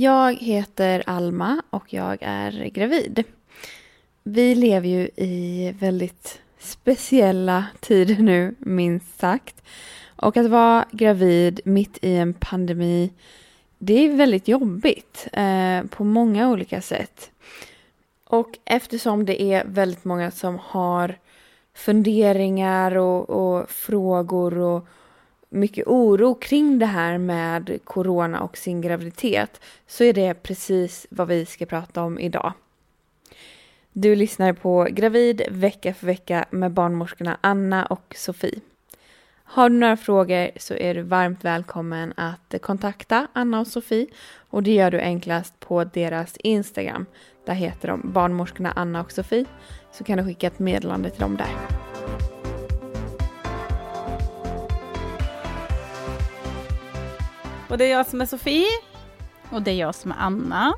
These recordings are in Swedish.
Jag heter Alma och jag är gravid. Vi lever ju i väldigt speciella tider nu, minst sagt. Och att vara gravid mitt i en pandemi, det är väldigt jobbigt eh, på många olika sätt. Och eftersom det är väldigt många som har funderingar och, och frågor och mycket oro kring det här med corona och sin graviditet så är det precis vad vi ska prata om idag. Du lyssnar på Gravid vecka för vecka med barnmorskorna Anna och Sofie. Har du några frågor så är du varmt välkommen att kontakta Anna och Sofie och det gör du enklast på deras Instagram. Där heter de barnmorskorna Anna och Sofie så kan du skicka ett meddelande till dem där. Och det är jag som är Sofie. Och det är jag som är Anna.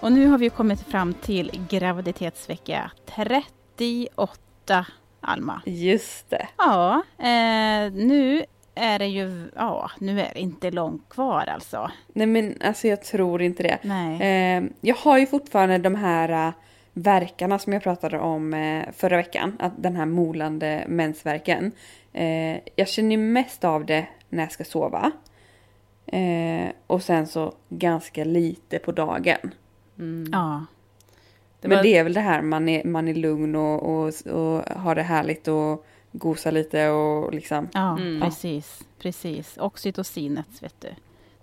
Och nu har vi kommit fram till graviditetsvecka 38, Alma. Just det. Ja, eh, nu är det ju, ja, nu är det inte långt kvar alltså. Nej men alltså jag tror inte det. Nej. Eh, jag har ju fortfarande de här uh, verkarna som jag pratade om eh, förra veckan. Att den här molande mensvärken. Eh, jag känner mest av det när jag ska sova. Eh, och sen så ganska lite på dagen. Mm. Ja. Det Men det är väl det här man är, man är lugn och, och, och har det härligt och gosar lite och liksom. Ja, mm. precis. Precis. Oxytocinet, vet du.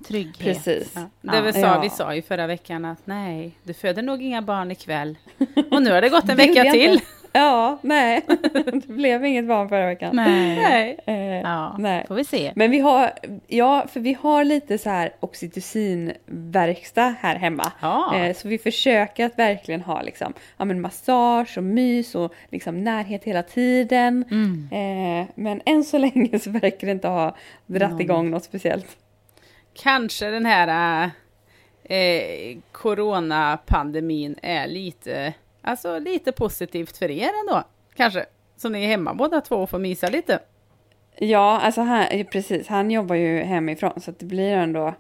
Trygghet. Precis. Ja. Det vi sa, ja. vi sa ju förra veckan att nej, du föder nog inga barn ikväll. Och nu har det gått en vecka till. Ja, nej. det blev inget barn förra veckan. Nej. nej. Eh, ja, nej. får vi se. Men vi har, ja, för vi har lite så här oxytocinverkstad här hemma. Ja. Eh, så vi försöker att verkligen ha liksom, ja, men massage och mys och liksom närhet hela tiden. Mm. Eh, men än så länge så verkar det inte ha dratt igång något speciellt. Kanske den här eh, coronapandemin är lite Alltså lite positivt för er ändå, kanske. Så ni är hemma båda två och får mysa lite. Ja, alltså han, precis. Han jobbar ju hemifrån så det blir ändå...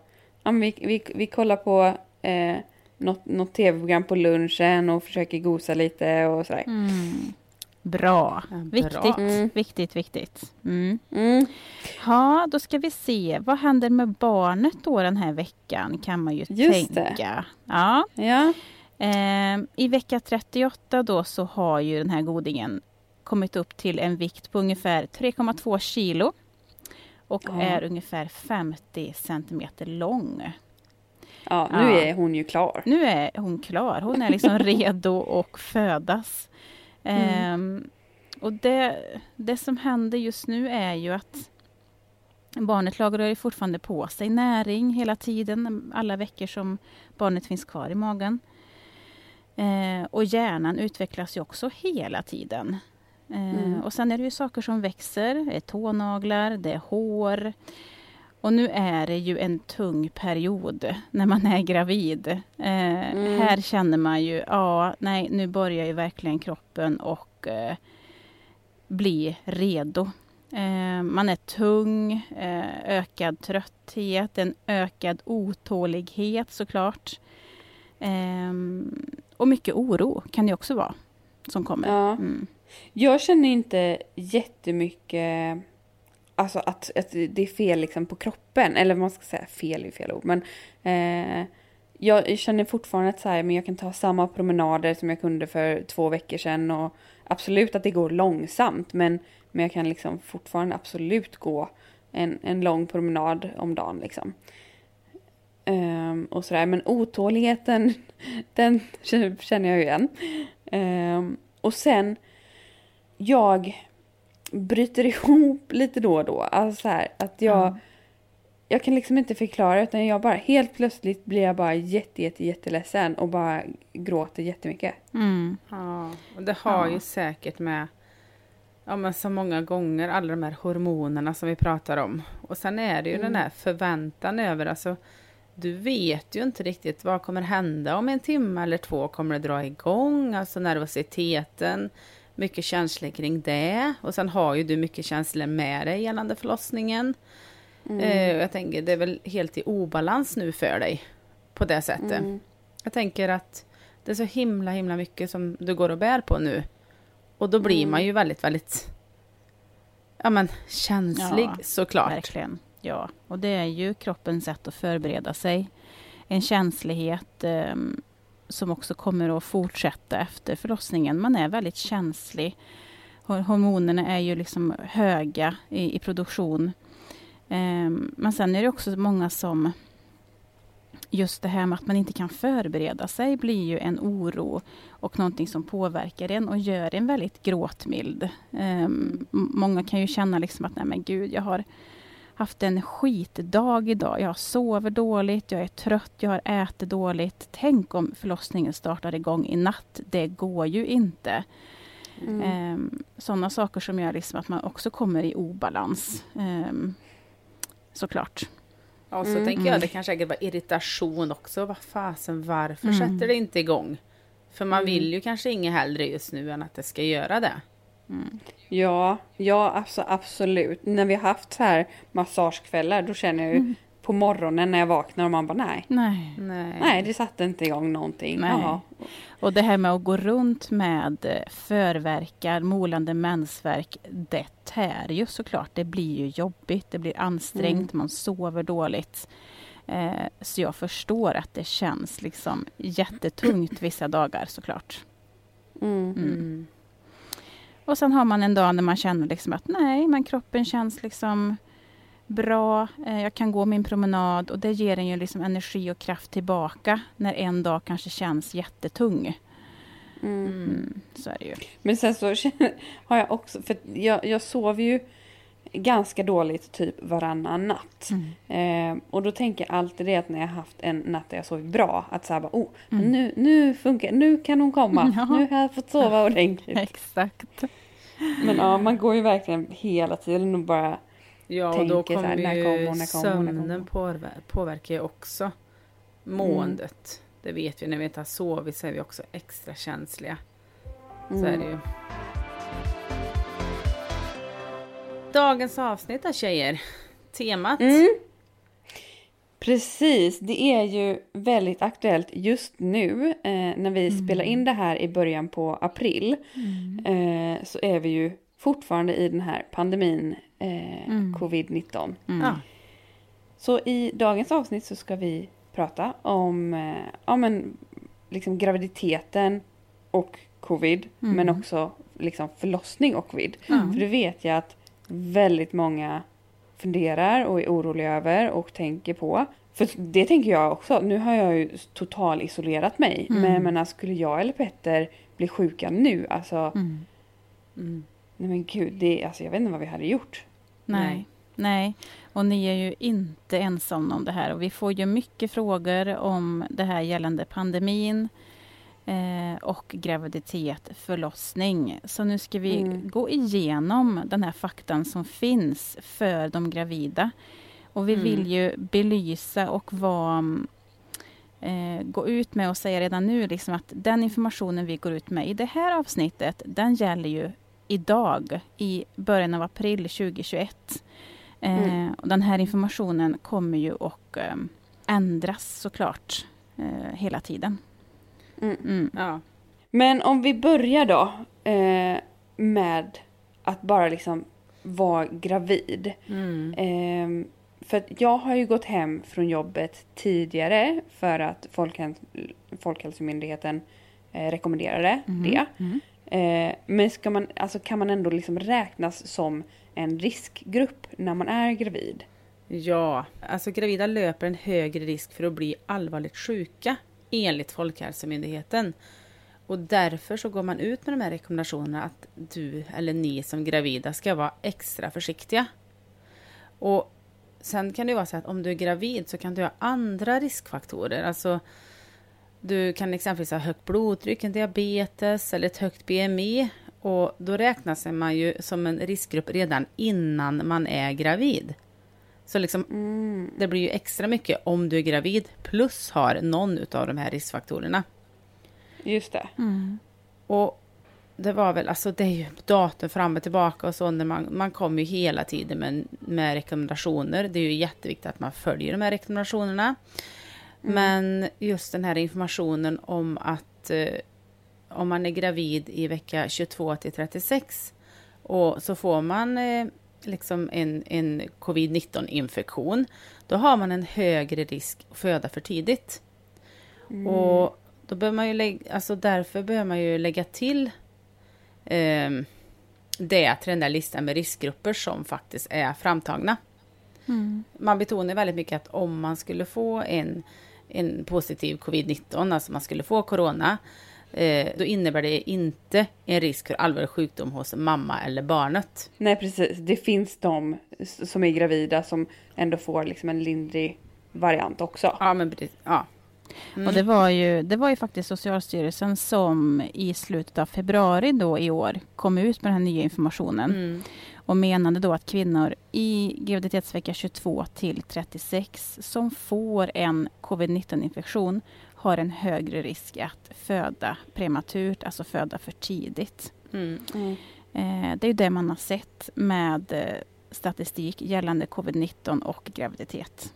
Ja, vi, vi, vi kollar på eh, något, något tv-program på lunchen och försöker gosa lite och sådär. Mm. Bra. Ja, viktigt, mm. viktigt, viktigt. Mm. Mm. Ja, då ska vi se. Vad händer med barnet då den här veckan kan man ju Just tänka. Det. Ja. ja. Eh, I vecka 38 då så har ju den här godingen kommit upp till en vikt på ungefär 3,2 kilo och ja. är ungefär 50 centimeter lång. Ja, nu ja. är hon ju klar. Nu är hon klar. Hon är liksom redo att födas. Mm. Eh, och det, det som händer just nu är ju att barnet lagrar ju fortfarande på sig näring hela tiden, alla veckor som barnet finns kvar i magen. Eh, och hjärnan utvecklas ju också hela tiden. Eh, mm. Och sen är det ju saker som växer, det är tånaglar, det är hår. Och nu är det ju en tung period när man är gravid. Eh, mm. Här känner man ju, ja, nej, nu börjar ju verkligen kroppen och eh, bli redo. Eh, man är tung, eh, ökad trötthet, en ökad otålighet såklart. Um, och mycket oro kan det också vara som kommer. Ja. Mm. Jag känner inte jättemycket alltså att, att det är fel liksom på kroppen. Eller man ska säga, fel är fel ord. Men eh, jag känner fortfarande att så här, men jag kan ta samma promenader som jag kunde för två veckor sedan. Och absolut att det går långsamt. Men, men jag kan liksom fortfarande absolut gå en, en lång promenad om dagen. Liksom. Um, och sådär. Men otåligheten, den känner jag ju igen. Um, och sen, jag bryter ihop lite då och då. Alltså så här, att jag, mm. jag kan liksom inte förklara utan jag bara helt plötsligt blir jag bara jätte, jätte, jätteledsen och bara gråter jättemycket. Mm. Ja, och det har ja. ju säkert med ja, men så många gånger alla de här hormonerna som vi pratar om. Och sen är det ju mm. den här förväntan över, alltså du vet ju inte riktigt vad kommer hända om en timme eller två. Kommer det dra igång? Alltså nervositeten, mycket känslor kring det. Och sen har ju du mycket känslor med dig gällande förlossningen. Mm. Eh, jag tänker det är väl helt i obalans nu för dig på det sättet. Mm. Jag tänker att det är så himla himla mycket som du går och bär på nu. Och då blir mm. man ju väldigt, väldigt ja, men, känslig ja, såklart. Verkligen. Ja, och det är ju kroppens sätt att förbereda sig. En känslighet eh, som också kommer att fortsätta efter förlossningen. Man är väldigt känslig. Hormonerna är ju liksom höga i, i produktion. Eh, men sen är det också många som just det här med att man inte kan förbereda sig blir ju en oro och någonting som påverkar en och gör en väldigt gråtmild. Um, många kan ju känna liksom att nej men gud, jag har haft en skitdag idag. Jag sover dåligt, jag är trött, jag har ätit dåligt. Tänk om förlossningen startar igång i natt. Det går ju inte. Mm. Um, Sådana saker som gör liksom att man också kommer i obalans. Um, såklart. Ja, så mm. tänker jag det kan säkert vara irritation också. Vad fasen, varför mm. sätter det inte igång? För man vill mm. ju kanske inget hellre just nu än att det ska göra det. Mm. Ja, ja alltså, absolut. När vi har haft så här massagekvällar då känner jag ju mm. på morgonen när jag vaknar och man bara nej. Nej. Nej, nej det satte inte igång någonting. Nej. Och det här med att gå runt med eh, förverkar, molande mensvärk, det tär ju såklart. Det blir ju jobbigt, det blir ansträngt, mm. man sover dåligt. Eh, så jag förstår att det känns liksom jättetungt vissa dagar såklart. Mm. Och sen har man en dag när man känner liksom att nej, men kroppen känns liksom bra. Eh, jag kan gå min promenad och det ger en ju liksom energi och kraft tillbaka när en dag kanske känns jättetung. Mm. Mm, så är det ju. Men sen så har jag också, för jag, jag sover ju ganska dåligt typ varannan natt. Mm. Eh, och då tänker jag alltid det att när jag haft en natt där jag sovit bra, att så här bara, oh, mm. nu, nu funkar nu kan hon komma, ja. nu har jag fått sova ordentligt. Exakt. Men ja, man går ju verkligen hela tiden och bara Ja, och då kommer ju när kommer, när sömnen påver påverkar ju också måendet. Mm. Det vet vi, när vi inte har sovit så är vi också extra känsliga. Så är det ju. Dagens avsnitt då tjejer. Temat. Mm. Precis, det är ju väldigt aktuellt just nu eh, när vi mm. spelar in det här i början på april. Mm. Eh, så är vi ju fortfarande i den här pandemin eh, mm. covid-19. Mm. Så i dagens avsnitt så ska vi prata om eh, ja, men, liksom graviditeten och covid mm. men också liksom förlossning och covid. För det vet jag att väldigt många funderar och är oroliga över och tänker på. För det tänker jag också. Nu har jag ju total isolerat mig. Mm. Men jag menar, skulle jag eller Petter bli sjuka nu? Alltså. Mm. Mm. Nej men gud, det, alltså, jag vet inte vad vi hade gjort. Nej. Nej, och ni är ju inte ensamma om det här. Och vi får ju mycket frågor om det här gällande pandemin och graviditet, förlossning. Så nu ska vi mm. gå igenom den här faktan som finns för de gravida. Och vi mm. vill ju belysa och vara eh, gå ut med och säga redan nu liksom att den informationen vi går ut med i det här avsnittet, den gäller ju idag i början av april 2021. Eh, mm. och den här informationen kommer ju att eh, ändras såklart eh, hela tiden. Mm. Mm. Ja. Men om vi börjar då. Eh, med att bara liksom vara gravid. Mm. Ehm, för jag har ju gått hem från jobbet tidigare för att Folkhäls Folkhälsomyndigheten eh, rekommenderade det. Mm. Eh, men ska man, alltså kan man ändå liksom räknas som en riskgrupp när man är gravid? Ja, alltså gravida löper en högre risk för att bli allvarligt sjuka enligt Folkhälsomyndigheten. Och därför så går man ut med de här rekommendationerna att du eller ni som gravida ska vara extra försiktiga. Och sen kan det vara så att om du är gravid så kan du ha andra riskfaktorer. Alltså du kan exempelvis ha högt blodtryck, en diabetes eller ett högt BMI. Och då räknas man ju som en riskgrupp redan innan man är gravid. Så liksom, det blir ju extra mycket om du är gravid plus har någon av de här riskfaktorerna. Just det. Och det var väl, alltså det är ju datum fram och tillbaka och så när man, man kommer ju hela tiden med, med rekommendationer. Det är ju jätteviktigt att man följer de här rekommendationerna. Men just den här informationen om att eh, om man är gravid i vecka 22 till 36 och så får man eh, liksom en, en covid-19 infektion, då har man en högre risk att föda för tidigt. Och då bör man ju lägga, alltså därför behöver man ju lägga till ehm, det till den där listan med riskgrupper som faktiskt är framtagna. Man betonar väldigt mycket att om man skulle få en, en positiv covid-19, alltså man skulle få corona, eh, då innebär det inte en risk för allvarlig sjukdom hos mamma eller barnet. Nej precis, det finns de som är gravida som ändå får liksom en lindrig variant också. Ja, men precis. Ja. Och det var, ju, det var ju faktiskt Socialstyrelsen som i slutet av februari då i år kom ut med den här nya informationen Mm. och menade då att kvinnor i graviditetsvecka 22 till 36 som får en covid-19 infektion har en högre risk att föda prematurt, alltså föda för tidigt. Mm. Eh, det är det man har sett med eh, statistik gällande covid-19 och graviditet.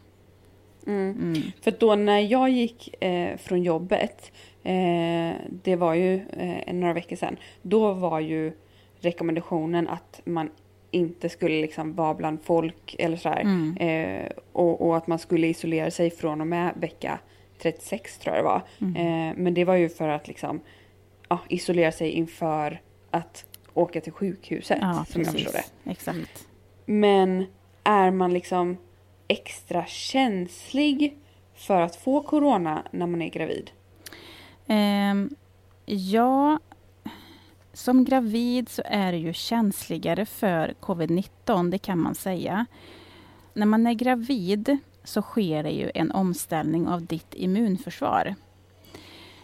Mm. Mm. För då när jag gick eh, från jobbet, eh, det var ju eh, några veckor sedan, då var ju rekommendationen att man inte skulle liksom vara bland folk eller sådär. Mm. Eh, och, och att man skulle isolera sig från och med vecka 36 tror jag det var. Mm. Men det var ju för att liksom ja, isolera sig inför att åka till sjukhuset Ja, som jag förstår det. precis. Exakt. Men är man liksom extra känslig för att få corona när man är gravid? Ehm, ja, som gravid så är det ju känsligare för covid-19, det kan man säga. När man är gravid så sker det ju en omställning av ditt immunförsvar.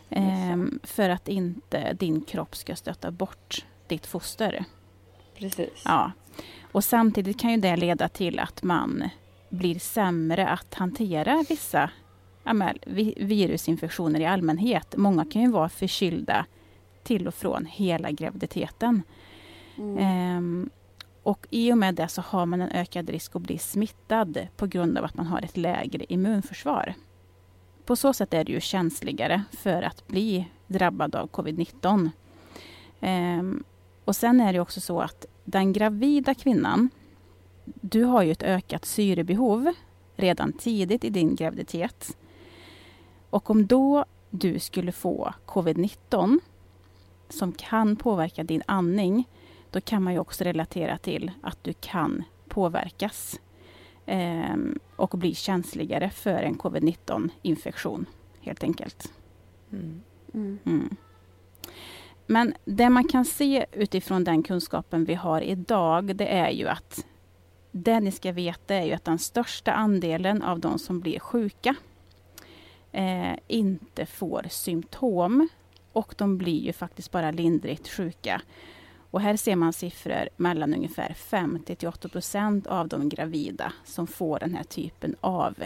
Ehm, för att inte din kropp ska stöta bort ditt foster. Precis. Ja. Och samtidigt kan ju det leda till att man blir sämre att hantera vissa virusinfektioner i allmänhet. Många kan ju vara förkylda till och från hela graviditeten. Ehm, och i och med det så har man en ökad risk att bli smittad på grund av att man har ett lägre immunförsvar. På så sätt är det ju känsligare för att bli drabbad av covid-19. Ehm, och sen är det också så att den gravida kvinnan, du har ju ett ökat syrebehov redan tidigt i din graviditet. Och om då du skulle få covid-19 som kan påverka din andning, då kan man ju också relatera till att du kan påverkas ehm, och bli känsligare för en covid-19 infektion helt enkelt. Mm. Mm. Men det man kan se utifrån den kunskapen vi har idag, det är ju att det ni ska veta är ju att den största andelen av de som blir sjuka eh, inte får symptom och de blir ju faktiskt bara lindrigt sjuka. Och här ser man siffror mellan ungefär 50 till 80 procent av de gravida som får den här typen av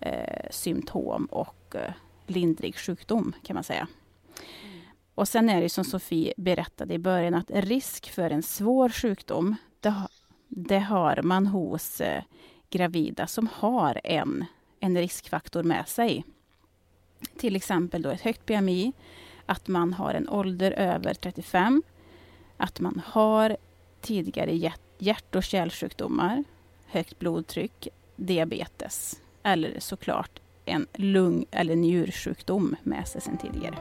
eh, symptom och eh, lindrig sjukdom kan man säga. Och sen är det som Sofie berättade i början att risk för en svår sjukdom det, det har man hos eh, gravida som har en, en riskfaktor med sig. Till exempel då ett högt BMI, att man har en ålder över 35, att man har tidigare hjärt- och kärlsjukdomar, högt blodtryck, diabetes eller såklart en lung eller njursjukdom med sig sedan tidigare.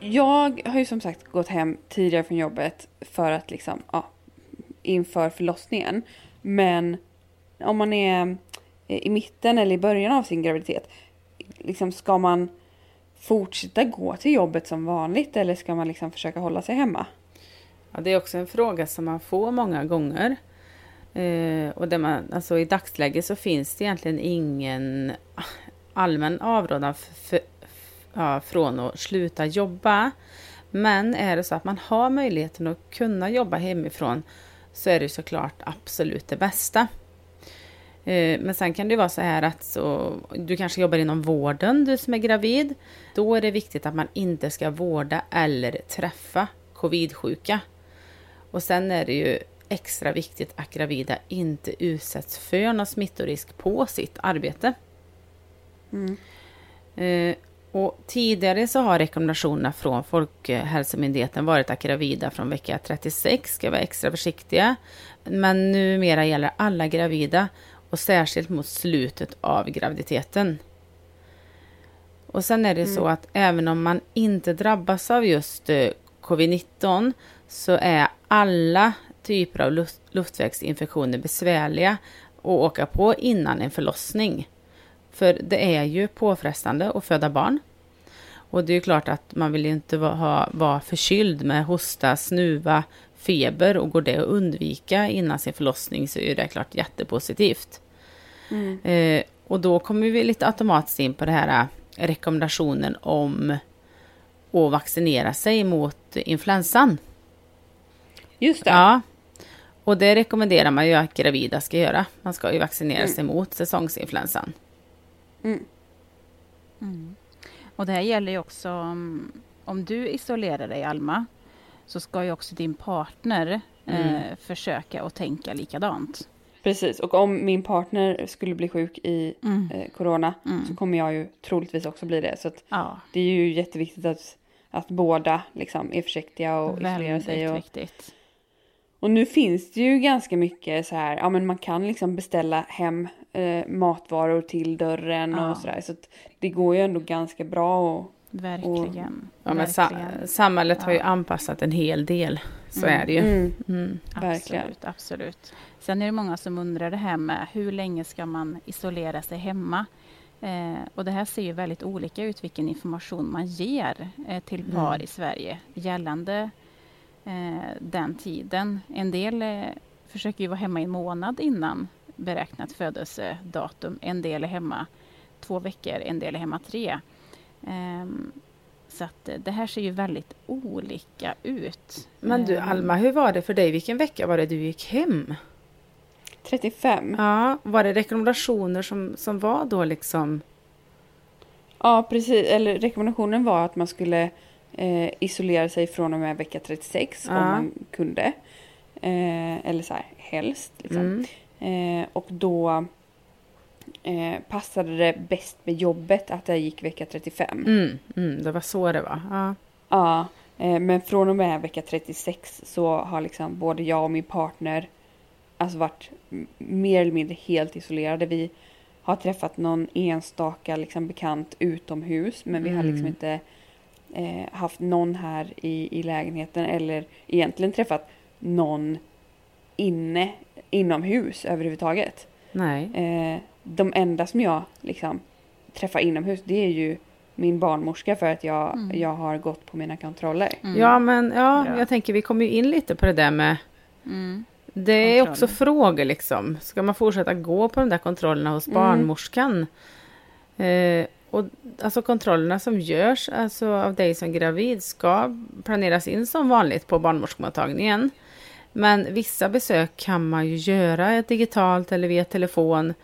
Jag har ju som sagt gått hem tidigare från jobbet för att liksom, ja, inför förlossningen. Men om man är eh, i mitten eller i början av sin graviditet, liksom ska man fortsätta gå till jobbet som vanligt eller ska man liksom försöka hålla sig hemma? Ja, det är också en fråga som man får många gånger. Eh, och där man, alltså I dagsläget så finns det egentligen ingen allmän avrådan för, ja, från att sluta jobba. Men är det så att man har möjligheten att kunna jobba hemifrån så är det såklart absolut det bästa. Eh, men sen kan det vara så här att så, du kanske jobbar inom vården, du som är gravid. Då är det viktigt att man inte ska vårda eller träffa covid-sjuka. Och sen är det ju extra viktigt att gravida inte utsätts för någon smittorisk på sitt arbete. Mm. Eh, och tidigare så har rekommendationerna från Folkhälsomyndigheten varit att gravida från vecka 36 ska vara extra försiktiga. Men numera gäller alla gravida och särskilt mot slutet av graviditeten. Och sen är det så att även om man inte drabbas av just eh, covid-19 så är alla typer av luft, luftvägsinfektioner besvärliga att åka på innan en förlossning. För det är ju påfrestande att föda barn. Och det är ju klart att man vill inte vara, ha, vara förkyld med hosta, snuva, feber och går det att undvika innan sin förlossning så är det klart jättepositivt. Eh, och då kommer vi lite automatiskt in på det här eh, rekommendationen om att vaccinera sig mot influensan. Just det. Ja. Och det rekommenderar man ju att gravida ska göra. Man ska ju vaccinera Mm. sig mot säsongsinfluensan. Mm. Och det här gäller ju också om, om du isolerar dig, Alma, så ska ju också din partner eh, försöka att tänka likadant. Precis, och om min partner skulle bli sjuk i Mm. eh, corona så kommer jag ju troligtvis också bli det. Så att Ja, det är ju jätteviktigt att, att båda liksom är försiktiga och isolerar sig. Och, viktigt. och nu finns det ju ganska mycket så här, ja men man kan liksom beställa hem eh, matvaror till dörren Ja. och sådär. Så att det går ju ändå ganska bra och Verkligen. Ja, men sa verkligen. samhället har ju Ja. anpassat en hel del. Så Mm. är det ju. mm, Mm. verkligen. Absolut, absolut. Sen är det många som undrar det här med hur länge ska man isolera sig hemma? Eh, och det här ser ju väldigt olika ut vilken information man ger eh, till par i Sverige gällande eh, den tiden. En del eh, försöker ju vara hemma en månad innan beräknat födelsedatum. En del är hemma två veckor, en del är hemma tre. Ehm, så att det här ser ju väldigt olika ut. Men du Ehm, Alma, hur var det för dig? Vilken vecka var det du gick hem? 35. Ja, var det rekommendationer som, som var då liksom? Ja, precis. Eller rekommendationen var att man skulle eh, isolera sig från och med vecka 36 om Ja. man kunde. Eh, eller så här, helst. Liksom. Mm. Eh, och då eh, passade det bäst med jobbet att det gick vecka 35. Mm, mm, det var så det var. Ja. Ja, eh, men från och med vecka 36 så har liksom både jag och min partner alltså varit mer eller mindre helt isolerade. Vi har träffat någon enstaka liksom bekant utomhus men vi har liksom Mm. inte eh, haft någon här i, i lägenheten eller egentligen träffat någon inne inomhus överhuvudtaget. Nej. Eh, de enda som jag liksom träffar inomhus det är ju min barnmorska för att jag, Mm. jag har gått på mina kontroller. Mm. Ja, men ja, Bra. jag tänker vi kommer ju in lite på det där med Mm. Det är Kontroll. också frågor liksom. Ska man fortsätta gå på de där kontrollerna hos Mm. barnmorskan? Eh, och alltså kontrollerna som görs alltså av dig som gravid ska planeras in som vanligt på barnmorskemottagningen. Men vissa besök kan man ju göra digitalt eller via telefon.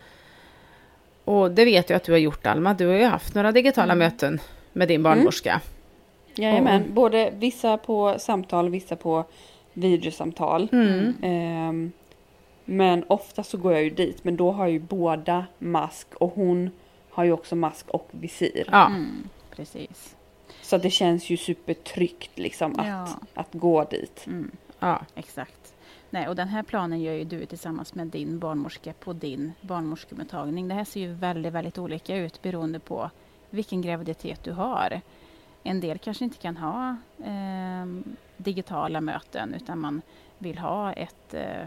Och det vet jag att du har gjort Alma. Du har ju haft några digitala Mm. möten med din barnmorska. Jajamän, både vissa på samtal, vissa på videosamtal. Mm. Ehm, men ofta så går jag ju dit, men då har ju båda mask och hon har ju också mask och visir. Ja. Mm. Precis. Så det känns ju supertryggt liksom att, Ja. att gå dit. Mm. Ja. Exakt. Nej, och den här planen gör ju du tillsammans med din barnmorska på din barnmorskemottagning. Det här ser ju väldigt, väldigt olika ut beroende på vilken graviditet du har. En del kanske inte kan ha ehm, digitala möten utan man vill ha ett, eh,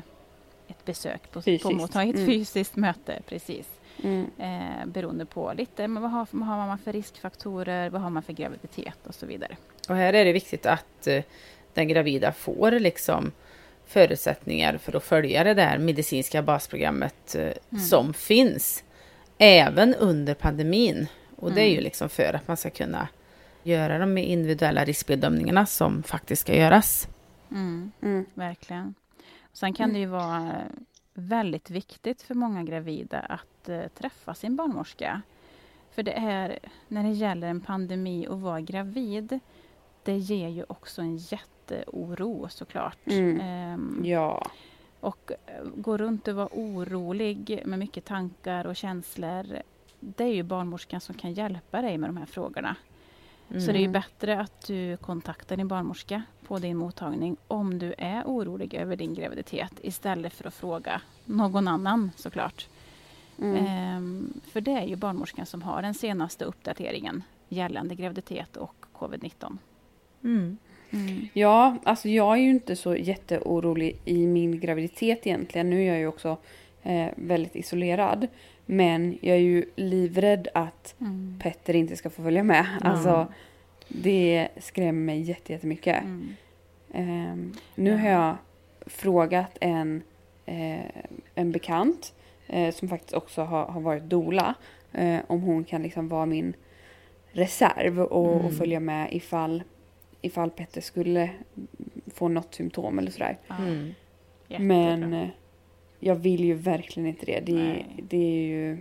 ett besök på, på Fysiskt. mottagningen, ett Mm. fysiskt möte. Precis. Mm. Eh, beroende på lite men vad, har, vad har man för riskfaktorer, vad har man för graviditet och så vidare. Och här är det viktigt att eh, den gravida får liksom förutsättningar för att följa det där medicinska basprogrammet eh, som finns. Även under pandemin. Och det är ju liksom för att man ska kunna göra de individuella riskbedömningarna som faktiskt ska göras. Mm. Mm. Verkligen. Sen kan det ju vara väldigt viktigt för många gravida att eh, träffa sin barnmorska. För det är, när det gäller en pandemi och vara gravid, det ger ju också en jätteoro såklart. Mm. Ehm, Ja. och eh, gå runt och vara orolig med mycket tankar och känslor, det är ju barnmorskan som kan hjälpa dig med de här frågorna. Så det är ju Mm. bättre att du kontaktar din barnmorska på din mottagning om du är orolig över din graviditet istället för att fråga någon annan såklart. Mm. Ehm, för det är ju barnmorskan som har den senaste uppdateringen gällande graviditet och covid-19. Mm. Ja, alltså jag är ju inte så jätteorolig i min graviditet egentligen. Nu är jag ju också eh, väldigt isolerad. Men jag är ju livrädd att Mm. Petter inte ska få följa med. Alltså, det skrämmer mig jätte- jättemycket. Mm. Ehm, nu har jag frågat en, eh, en bekant eh, som faktiskt också har, har varit dola eh, om hon kan liksom vara min reserv och, och Mm. följa med ifall, ifall Petter skulle få något symptom eller sådär. Mm. Men eh, jag vill ju verkligen inte det. Det, det är ju...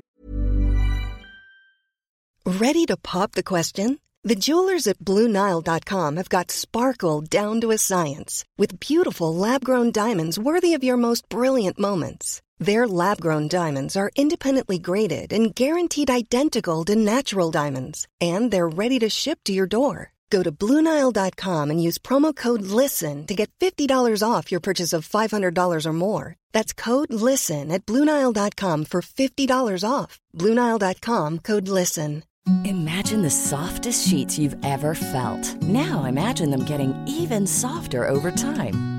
Ready to pop the question? The jewelers at BlueNile.com have got sparkle down to a science with beautiful lab grown diamonds worthy of your most brilliant moments. Their lab grown diamonds are independently graded and guaranteed identical to natural diamonds, and they're ready to ship to your door. Go to BlueNile.com and use promo code LISTEN to get $50 off your purchase of $500 or more. That's code LISTEN at BlueNile.com for $50 off. BlueNile.com code LISTEN. Imagine the softest sheets you've ever felt. Now imagine them getting even softer over time.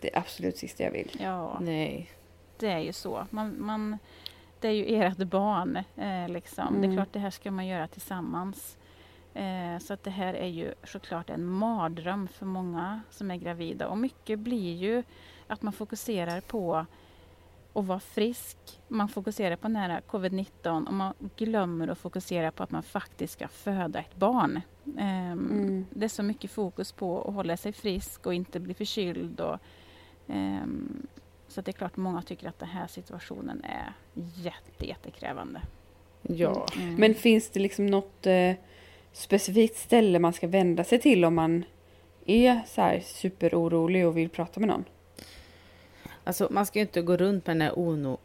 Det är absolut sista jag vill. Ja, Nej. det är ju så. Man, man, det är ju ert barn. Eh, liksom. Det är Mm. klart det här ska man göra tillsammans. Eh, så att det här är ju såklart en mardröm för många som är gravida. Och mycket blir ju att man fokuserar på att vara frisk. Man fokuserar på nära covid-19 och man glömmer att fokusera på att man faktiskt ska föda ett barn. Ehm, Mm. Det är så mycket fokus på att hålla sig frisk och inte bli förkyld. Och, ehm, så att det är klart många tycker att den här situationen är jätte, jättekrävande. Ja. Mm. Men finns det liksom något eh, specifikt ställe man ska vända sig till om man är så här superorolig och vill prata med någon? Alltså man ska ju inte gå runt med den här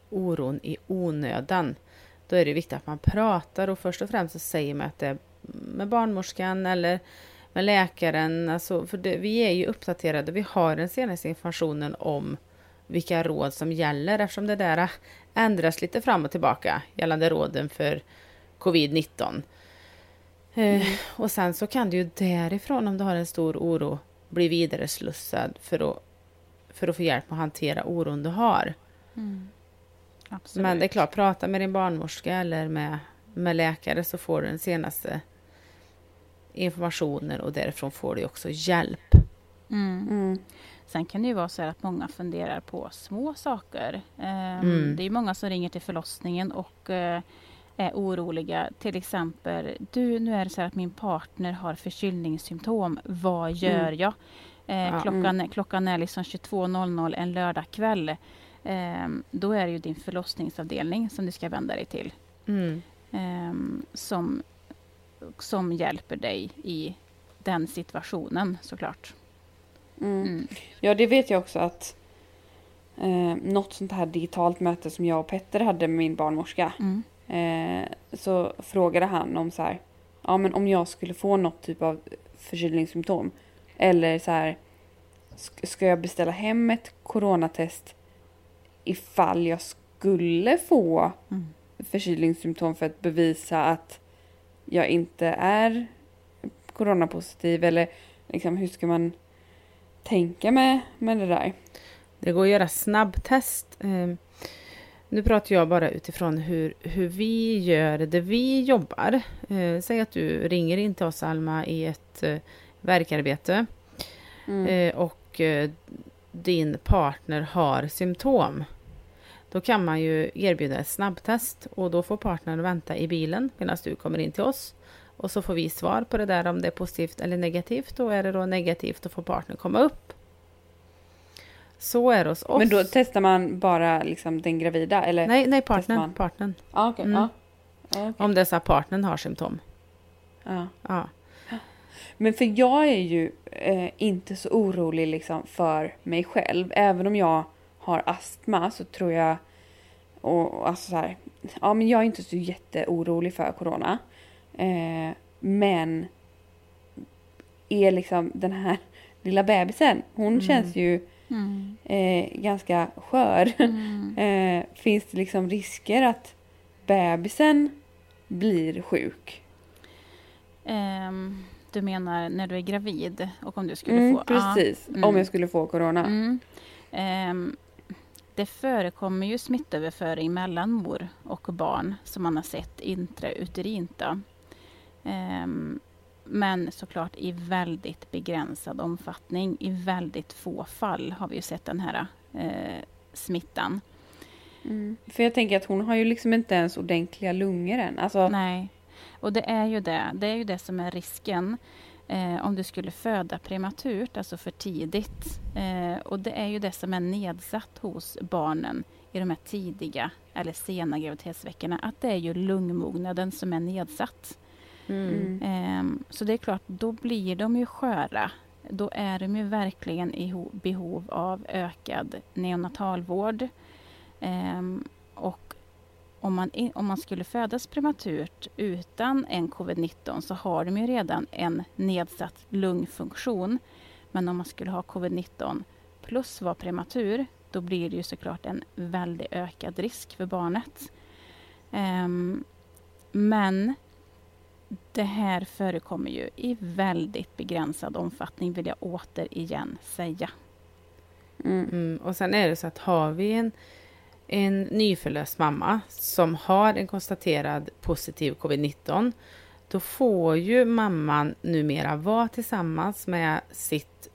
oron i onödan. Då är det viktigt att man pratar och först och främst så säger man att det är med barnmorskan eller med läkaren. Alltså, för det, vi är ju uppdaterade, vi har den senaste informationen om vilka råd som gäller eftersom det där ändras lite fram och tillbaka gällande råden för covid-19. Eh, och sen så kan du ju därifrån om du har en stor oro bli vidare slussad för att för att få hjälp att hantera oron du har. Absolut. Men det är klart, prata med din barnmorska eller med, med läkare så får du den senaste informationen och därifrån får du också hjälp. Mm. Mm. Sen kan det ju vara så här att många funderar på små saker. Ehm, Mm. Det är många som ringer till förlossningen och eh, är oroliga. Till exempel, du nu är det så här att min partner har förkylningssymptom. Vad gör Mm. jag? Eh, Ja. klockan, är- klockan är liksom 22.00 en lördagkväll. Eh, då är det ju din förlossningsavdelning som du ska vända dig till. Mm. eh, som, som hjälper dig i den situationen såklart. Mm. Mm. Ja, det vet jag också att eh, något sånt här digitalt möte som jag och Petter hade med min barnmorska. Mm. Eh, så frågade han om så här, ja men om jag skulle få något typ av förkylningssymptom. Eller så här, sk- ska jag beställa hem ett coronatest ifall jag skulle få Mm. förkylningssymptom för att bevisa att jag inte är coronapositiv eller liksom hur ska man tänka med, med det där? Det går att göra snabbtest. Eh, Nu pratar jag bara utifrån hur, hur vi gör det vi jobbar. Eh, säg att du ringer in till oss Alma i ett eh, verkarbete Mm. eh, och eh, din partner har symptom. Då kan man ju erbjuda ett snabbtest och då får partnern vänta i bilen medan du kommer in till oss. Och så får vi svar på det där om det är positivt eller negativt. Och är det då negativt då får partnern komma upp. Så är det hos oss. Men då testar man bara liksom den gravida eller? nej, nej, partnern. partnern. Ja, okej. Mm. Ja. Ja, okej. Om det är så att partnern har symptom. ja. Ja. Men för jag är ju eh, inte så orolig liksom för mig själv. Även om jag har astma så tror jag... Och, alltså så här, ja, men jag är inte så jätteorolig för corona. Eh, men är liksom den här lilla bebisen, hon Mm. känns ju Mm. eh, ganska skör. Mm. Eh, finns det liksom risker att bebisen blir sjuk? Ehm, du menar när du är gravid och om du skulle Mm, få... precis, Mm. om jag skulle få corona. Mm. Det förekommer ju smittöverföring mellan mor och barn som man har sett intrauterint. Ehm, men såklart i väldigt begränsad omfattning. I väldigt få fall har vi ju sett den här eh, smittan. Mm. För jag tänker att hon har ju liksom inte ens ordentliga lungor än. Alltså, Nej, och det är ju det. Det är ju det som är risken eh, om du skulle föda prematurt, alltså för tidigt. Eh, och det är ju det som är nedsatt hos barnen i de här tidiga eller sena graviditetsveckorna. Att det är ju lungmognaden som är nedsatt. mm. Ehm, så det är klart, då blir de ju sköra. Då är de ju verkligen i ho- behov av ökad neonatalvård. Ehm, och om man, om man skulle födas prematurt utan en covid-19 så har de ju redan en nedsatt lungfunktion. Men om man skulle ha covid-19 plus vara prematur, då blir det ju såklart en väldigt ökad risk för barnet. Ehm, men det här förekommer ju i väldigt begränsad omfattning vill jag återigen säga. Mm. Mm. Och sen är det så att har vi en, en nyförlöst mamma som har en konstaterad positiv covid-19 då får ju mamman numera vara tillsammans med sitt,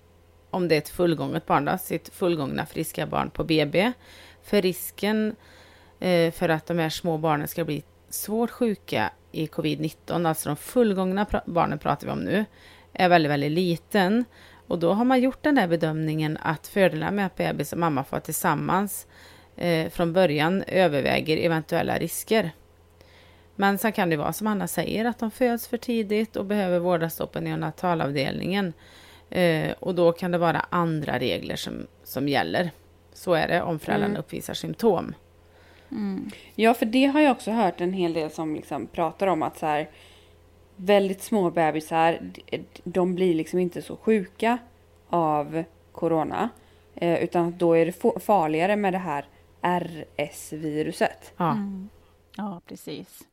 om det är ett fullgånget barn då, sitt fullgångna friska barn på BB. För risken eh, för att de här små barnen ska bli svårt sjuka i covid-19, alltså de fullgångna pr barnen pratar vi om nu, är väldigt, väldigt liten. Och då har man gjort den där bedömningen att fördelarna med att bebis och mamma får vara tillsammans eh, från början överväger eventuella risker. Men sen kan det vara som Anna säger att de föds för tidigt och behöver vårdas på neonatalavdelningen. Eh, och då kan det vara andra regler som, som gäller. Så är det om föräldrarna Mm. uppvisar symptom. Mm. Ja, för det har jag också hört en hel del som liksom pratar om att så här, väldigt små bebisar, de blir liksom inte så sjuka av corona. Eh, utan att då är det farligare med det här RS-viruset. Ja. Mm. Ja, precis.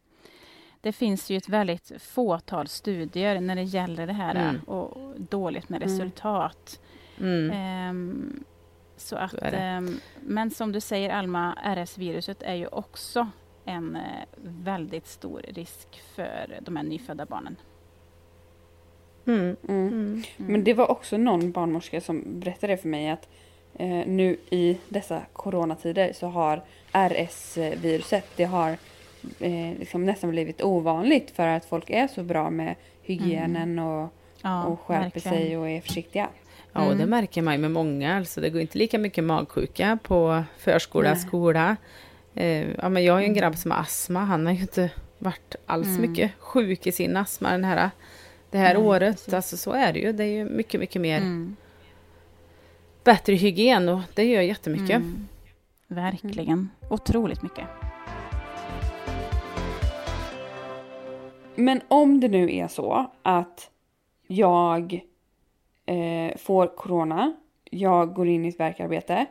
Det finns ju ett väldigt fåtal studier när det gäller det här Mm. och dåligt med Mm. resultat. Mm. Ehm, så att, Så ehm, men som du säger Alma, RS-viruset är ju också en eh, väldigt stor risk för de här nyfödda barnen. Mm. Mm. Mm. Men det var också någon barnmorska som berättade för mig att nu i dessa coronatider så har RS-viruset, det har eh, liksom nästan blivit ovanligt för att folk är så bra med hygienen och, Ja, och skärper sig och är försiktiga. Ja, och det Mm. märker man ju med många. Alltså, det går inte lika mycket magsjuka på förskola, Nej. skola. Eh, ja, men jag har ju en grabb som har astma. Han har ju inte varit alls Mm. mycket sjuk i sin astma den här, det här Nej, året. precis. Alltså, så är det ju. Det är ju mycket, mycket mer Mm. Bättre hygien och det gör jättemycket. Mm. Verkligen. Otroligt mycket. Men om det nu är så att jag eh, får corona, jag går in i ett verkarbete.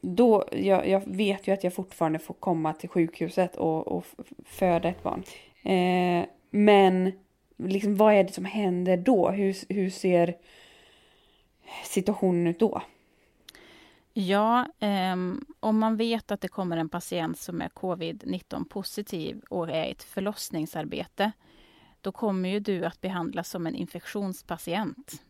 Då, jag, jag vet ju att jag fortfarande får komma till sjukhuset och, och föda ett barn. Eh, men liksom, vad är det som händer då? Hur, hur ser situationen ut då? Ja, um, om man vet att det kommer en patient som är covid-19 positiv och är i ett förlossningsarbete, då kommer ju du att behandlas som en infektionspatient.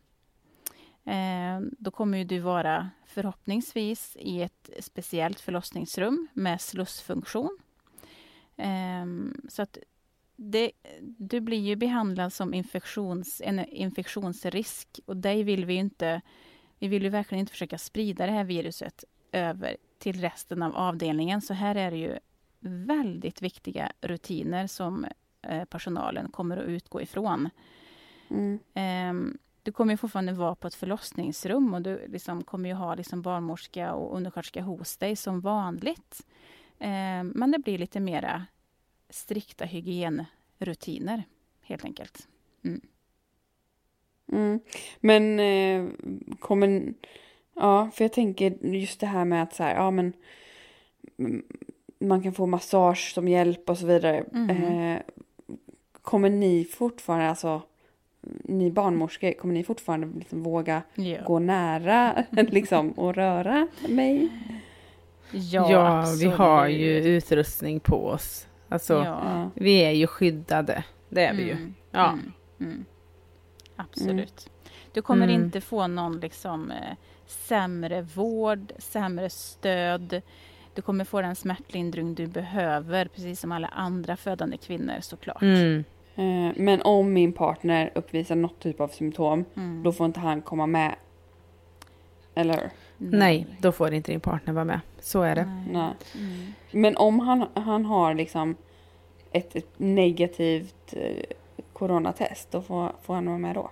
Ehm, då kommer ju du vara förhoppningsvis i ett speciellt förlossningsrum med slussfunktion. Ehm, så att det, du blir ju behandlad som infektions, en infektionsrisk och dig vill vi ju inte vi vill ju verkligen inte försöka sprida det här viruset över till resten av avdelningen. Så här är det ju väldigt viktiga rutiner som eh, personalen kommer att utgå ifrån. Mm. Ehm, Du kommer ju fortfarande vara på ett förlossningsrum och du liksom kommer ju ha liksom barnmorska och undersköterska hos dig som vanligt. Ehm, Men det blir lite mera strikta hygienrutiner helt enkelt. Mm. Men eh, kommer... Ja, för jag tänker just det här med att så här, ja men mm, man kan få massage som hjälp och så vidare. Mhm. Eh, kommer ni fortfarande, alltså ni barnmorskor, kommer ni fortfarande liksom våga Ja, gå nära liksom och röra mig? ja, Ja, vi har ju utrustning på oss. Alltså, Ja. Vi är ju skyddade. Det är vi ju. Mm, Ja. mm, mm. Absolut. Du kommer Mm. inte få någon liksom, eh, sämre vård, sämre stöd. Du kommer få den smärtlindring du behöver, precis som alla andra födande kvinnor såklart. Mm. Eh, men om min partner uppvisar något typ av symptom, Mm. då får inte han komma med. Eller hur? Nej, då får inte din partner vara med. Så är det. Nej. Nej. Mm. Men om han, han har liksom ett, ett negativt eh, coronatest, då får, får han vara med då?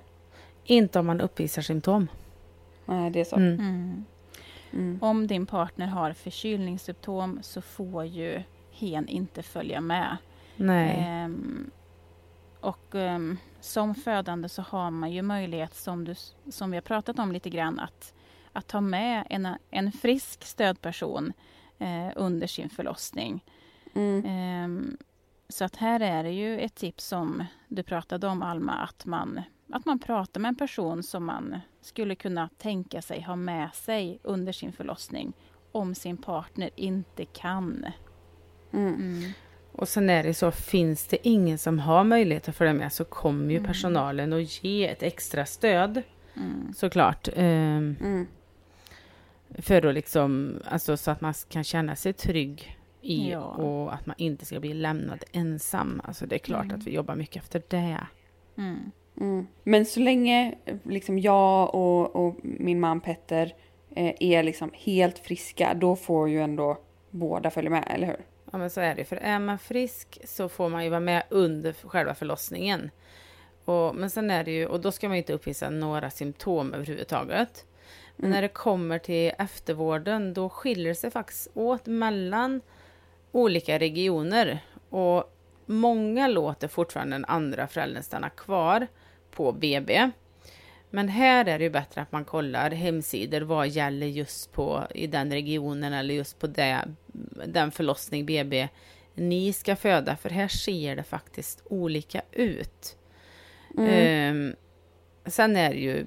Inte om man uppvisar symptom. Nej, det är så. Mm. Mm. Mm. Om din partner har förkylningssymptom så får ju hen inte följa med. Nej. Ehm, och ehm, som födande så har man ju möjlighet, som, du, som vi har pratat om lite grann, att, att ta med en, en frisk stödperson eh, under sin förlossning. Mm. Ehm, så att här är det ju ett tips som du pratade om, Alma, att man, att man pratar med en person som man skulle kunna tänka sig ha med sig under sin förlossning om sin partner inte kan. Mm. Mm. Och sen är det så, finns det ingen som har möjlighet att följa med så kommer ju Mm. personalen att ge ett extra stöd Mm. såklart. Mm. För att liksom, alltså så att man kan känna sig trygg i Ja. och att man inte ska bli lämnad ensam. Alltså det är klart Mm. att vi jobbar mycket efter det. Mm. Mm. Men så länge liksom jag och, och min man Petter eh, är liksom helt friska, då får ju ändå båda följa med, eller hur? Ja men så är det, för är man frisk så får man ju vara med under själva förlossningen. Och, men sen är det ju, och då ska man ju inte uppvisa några symptom överhuvudtaget. Men när det kommer till eftervården då skiljer det sig faktiskt åt mellan olika regioner. Och många låter fortfarande den andra föräldern stanna kvar på BB. Men här är det ju bättre att man kollar hemsidor, vad gäller just på i den regionen eller just på det, den förlossning BB ni ska föda, för här ser det faktiskt olika ut. Mm. Ehm, sen är det ju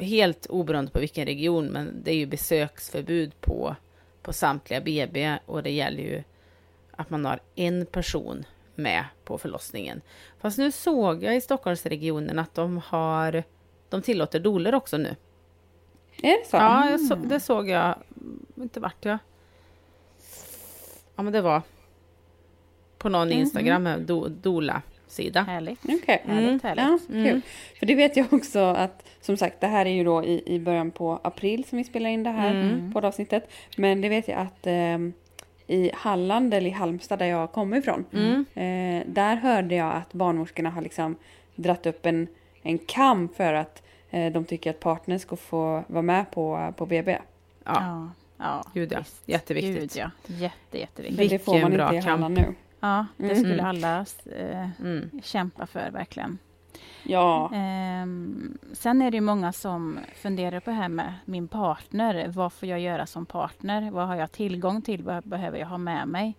helt oberoende på vilken region, men det är ju besöksförbud på, på samtliga BB och det gäller ju att man har en person med på förlossningen. Fast nu såg jag i Stockholmsregionen att de har de tillåter doler också nu. Är det så? Ja, så, det såg jag. Inte vart jag. Ja, men det var på någon Instagram, mm. do, Dola-sida. Härligt. Okej. Härligt, Mm. härligt. Ja, kul. För det vet jag också att, som sagt, det här är ju då i, i början på april som vi spelar in det här Mm. poddavsnittet. Men det vet jag att ehm, i Halland, eller i Halmstad där jag kommer ifrån, Mm. eh, där hörde jag att barnmorskorna har liksom dratt upp en, en kamp för att eh, de tycker att partner ska få vara med på, på BB. Ja, Ja, ja Gud, ja. visst. Jätteviktigt. Gud, ja. Jätte, jätteviktigt. Men det får man Vilken inte bra i kamp. Halland nu. Ja, det Mm. skulle Mm. alla eh, Mm. kämpa för verkligen. Ja, Ehm, sen är det ju många som funderar på det här med min partner. Vad får jag göra som partner? Vad har jag tillgång till? Vad behöver jag ha med mig?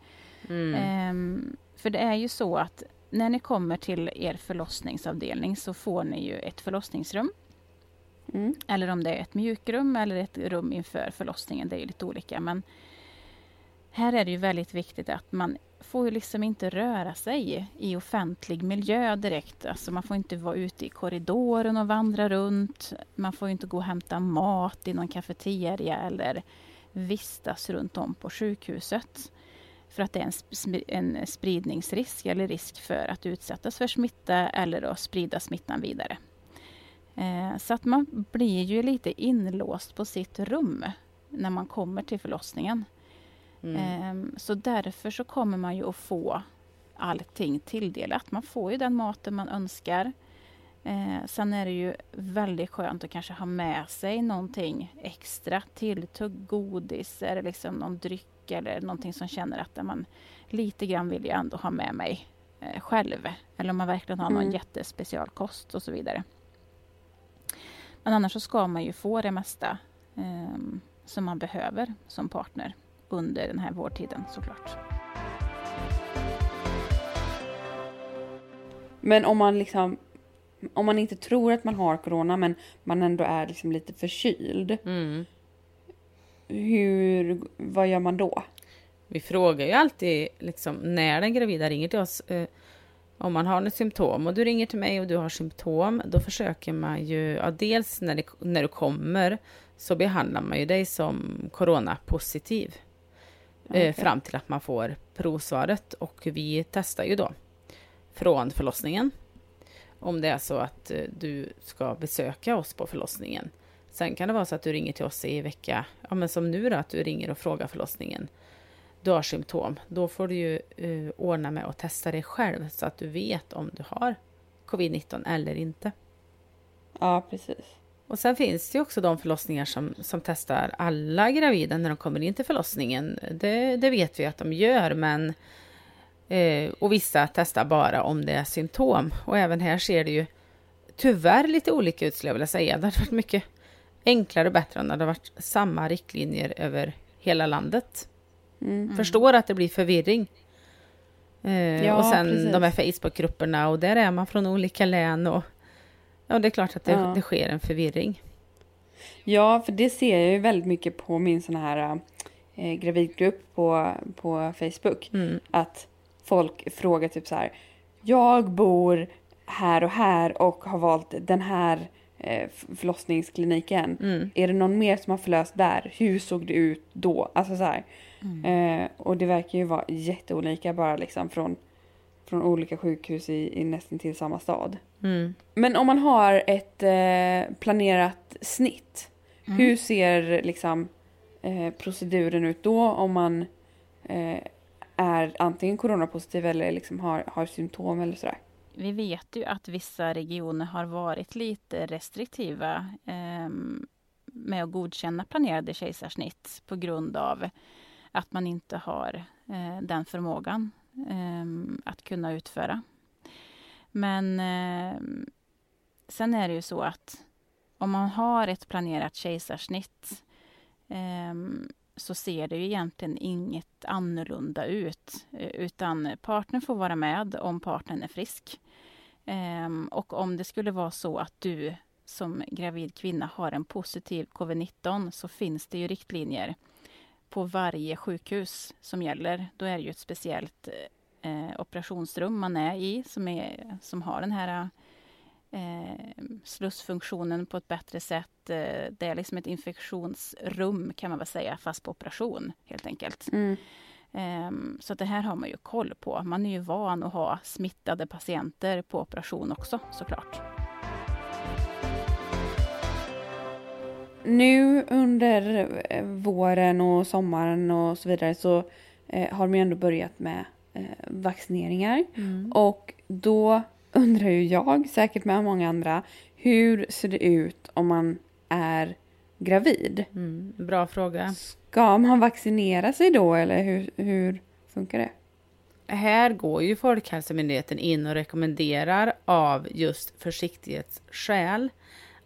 Mm. Ehm, för det är ju så att när ni kommer till er förlossningsavdelning så får ni ju ett förlossningsrum. mm. Eller om det är ett mjukrum eller ett rum inför förlossningen. Det är lite olika. Men här är det ju väldigt viktigt att man får ju liksom inte röra sig i offentlig miljö direkt. Alltså man får inte vara ute i korridoren och vandra runt. Man får inte gå och hämta mat i någon kafeteria eller vistas runt om på sjukhuset. För att det är en, sp- en spridningsrisk eller risk för att utsättas för smitta eller att sprida smittan vidare. Eh, Så att man blir ju lite inlåst på sitt rum när man kommer till förlossningen. Mm. Ehm, Så därför så kommer man ju att få allting tilldelat. Man får ju den maten man önskar. Eh, sen är det ju väldigt skönt att kanske ha med sig någonting extra. Tilltugg, godis eller liksom någon dryck eller någonting som känner att man lite grann vill jag ändå ha med mig eh, själv. Eller om man verkligen har någon Mm. jättespecialkost och så vidare. Men annars så ska man ju få det mesta ehm, som man behöver som partner under den här vårdtiden såklart. Men om man liksom om man inte tror att man har corona men man ändå är liksom lite förkyld. Mm. Hur, vad gör man då? Vi frågar ju alltid liksom, när den gravida ringer till oss eh, om man har något symptom och du ringer till mig och du har symptom, då försöker man ju, ja, dels när, det, när du kommer så behandlar man ju dig som coronapositiv Okej. eh, fram till att man får provsvaret och vi testar ju då från förlossningen om det är så att eh, du ska besöka oss på förlossningen. Sen kan det vara så att du ringer till oss i vecka, ja men som nu då, att du ringer och frågar förlossningen. Du har symptom, då får du ju eh, ordna med att testa dig själv så att du vet om du har covid-19 eller inte. Ja, precis. Och sen finns det ju också de förlossningar som, som testar alla gravida när de kommer in till förlossningen. Det, det vet vi att de gör, men eh, och vissa testar bara om det är symptom. Och även här ser det ju tyvärr lite olika ut skulle jag vilja säga. Det hade varit mycket enklare och bättre om det hade varit samma riktlinjer över hela landet. Mm. Förstår att det blir förvirring. Eh, Ja, och sen precis. de här Facebookgrupperna och där är man från olika län och ja, det är klart att det, Ja. det sker en förvirring. Ja, för det ser jag ju väldigt mycket på min sån här eh, gravidgrupp på, på Facebook. Mm. Att folk frågar typ så här. Jag bor här och här och har valt den här eh, förlossningskliniken. Mm. Är det någon mer som har förlöst där? Hur såg det ut då? Alltså så här. Eh, och det verkar ju vara jätteolika bara liksom från, från olika sjukhus i, i nästan till samma stad. Mm. Men om man har ett eh, planerat snitt, hur ser liksom eh, proceduren ut då om man eh, är antingen coronapositiv eller liksom har, har symptom eller sådär? Vi vet ju att vissa regioner har varit lite restriktiva ehm, med att godkänna planerade kejsarsnitt på grund av att man inte har eh, den förmågan Ehm, att kunna utföra. Men ehm, sen är det ju så att om man har ett planerat kejsarsnitt ehm, så ser det ju egentligen inget annorlunda ut. Eh, utan partnern får vara med om partnern är frisk. Och om det skulle vara så att du som gravid kvinna har en positiv covid-19 så finns det ju riktlinjer på varje sjukhus som gäller. Då är det ju ett speciellt eh, operationsrum man är i som, är, som har den här eh, slussfunktionen på ett bättre sätt. Eh, det är liksom ett infektionsrum kan man väl säga, fast på operation helt enkelt. Mm. Ehm, så det här har man ju koll på. Man är ju van att ha smittade patienter på operation också såklart. Nu under eh, våren och sommaren och så vidare så eh, har de ju ändå börjat med eh, vaccineringar. Och då undrar ju jag, säkert med många andra, hur ser det ut om man är gravid? Mm, bra fråga. Ska man vaccinera sig då eller hur, hur funkar det? Här går ju Folkhälsomyndigheten in och rekommenderar av just försiktighetsskäl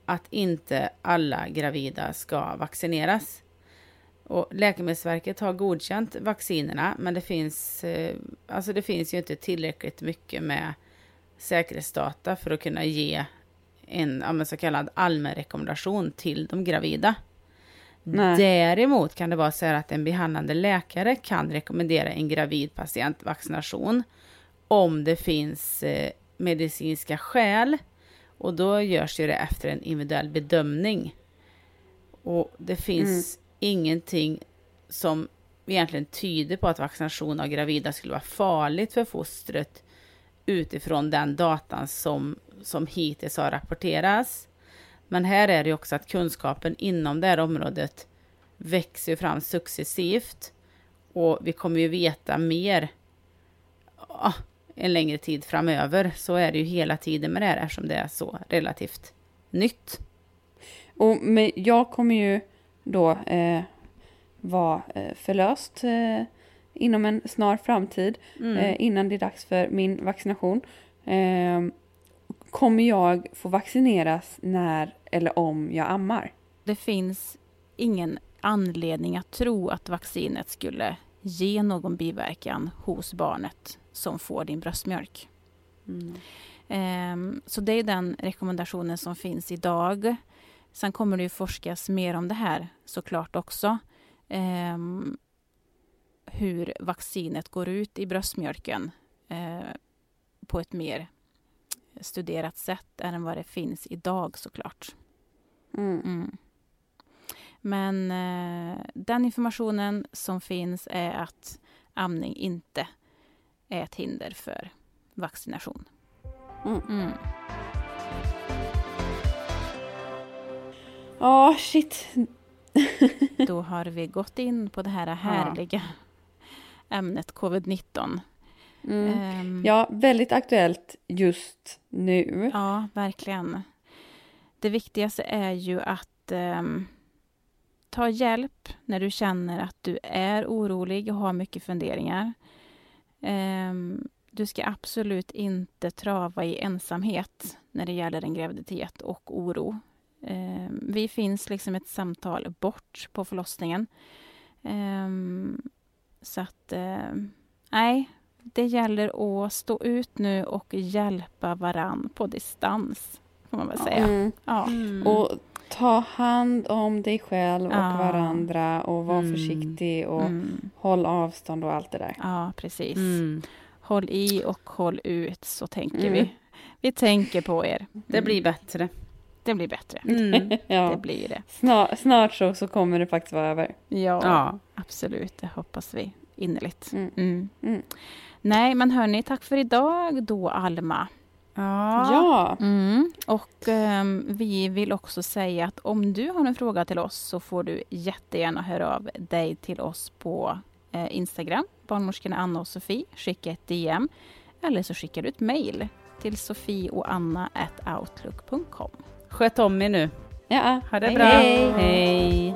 att inte alla gravida ska vaccineras. Och Läkemedelsverket har godkänt vaccinerna men det finns, eh, alltså det finns ju inte tillräckligt mycket med säkerhetsdata för att kunna ge en så kallad allmän rekommendation till de gravida. Nej. Däremot kan det vara så här att en behandlande läkare kan rekommendera en gravid patient vaccination om det finns eh, medicinska skäl och då görs ju det efter en individuell bedömning. Och det finns ingenting som egentligen tyder på att vaccination av gravida skulle vara farligt för fostret utifrån den datan som, som hittills har rapporterats. Men här är det också att kunskapen inom det här området växer fram successivt och vi kommer ju veta mer en längre tid framöver. Så är det ju hela tiden med det här eftersom det är så relativt nytt. Och men jag kommer ju då eh, vara eh, förlöst eh, inom en snar framtid eh, innan det är dags för min vaccination. Eh, kommer jag få vaccineras när eller om jag ammar? Det finns ingen anledning att tro att vaccinet skulle ge någon biverkan hos barnet som får din bröstmjölk. Ehm, så det är den rekommendationen som finns idag. Sen kommer det ju forskas mer om det här såklart också. Ehm, hur vaccinet går ut i bröstmjölken eh, på ett mer studerat sätt än vad det finns idag såklart. Mm. Mm. Men eh, den informationen som finns är att amning inte är ett hinder för vaccination. Mm. Mm. Ja, shit. Då har vi gått in på det här härliga ämnet covid-19. Mm. Ehm, Ja, väldigt aktuellt just nu. Ja, verkligen. Det viktigaste är ju att ehm, ta hjälp när du känner att du är orolig och har mycket funderingar. Ehm, du ska absolut inte trava i ensamhet när det gäller en graviditet och oro. Ehm, vi finns liksom ett samtal bort på förlossningen. Ehm, så att, nej, det gäller att stå ut nu och hjälpa varann på distans, får man väl säga. Mm. Ja. Och ta hand om dig själv och Ja. varandra och var Mm. försiktig och Mm. håll avstånd och allt det där. ja, precis. Mm. Håll i och håll ut, så tänker Mm. vi. Vi tänker på er. Det blir bättre. Det blir bättre. Mm. Det Ja. blir det. Snart, snart så, så kommer det faktiskt vara över. Ja, Ja. absolut. Det hoppas vi innerligt. Mm. Mm. Mm. Nej, men hörni, tack för idag då, Alma. Ja. Ja, Mm. Och ehm, vi vill också säga att om du har en fråga till oss så får du jättegärna höra av dig till oss på eh, Instagram, barnmorskorna Anna och Sofie. Skicka ett DM eller så skickar du ett mejl till sofieoanna.outlook.com. Sköt om er nu. ja. Ha det Hej, bra. hej. hej.